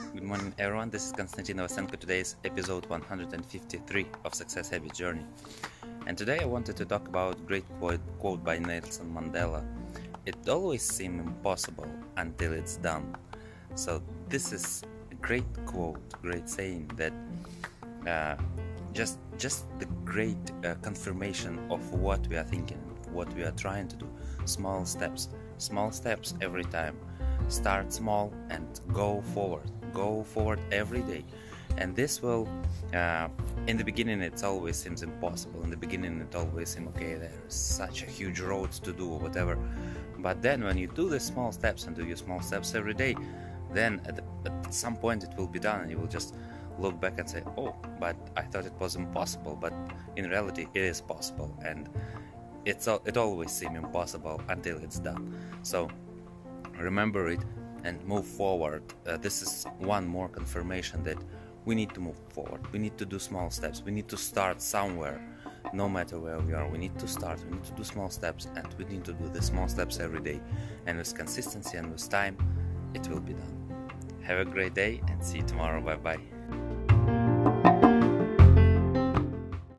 morning, everyone. This is Konstantin Novosenko. Today's episode 153 of Success Habit Journey. And today I wanted to talk about great quote, quote by Nelson Mandela. It always seems impossible until it's done. So this is a great quote, great saying that uh, just just the great uh, confirmation of what we are thinking, what we are trying to do. Small steps, small steps every time start small and go forward go forward every day. And this will uh, in the beginning it always seems impossible. In the beginning it always seems okay there's such a huge road to do or whatever. But then when you do the small steps and do your small steps every day then at, the, at some point it will be done and you will just look back and say oh but i thought it was impossible but in reality it is possible. And it's it always seems impossible until it's done. So remember it and move forward. Uh, this is one more confirmation that we need to move forward. We need to do small steps. We need to start somewhere, no matter where we are. We need to start. We need to do small steps, and we need to do the small steps every day. And with consistency and with time, it will be done. Have a great day and see you tomorrow. Bye bye.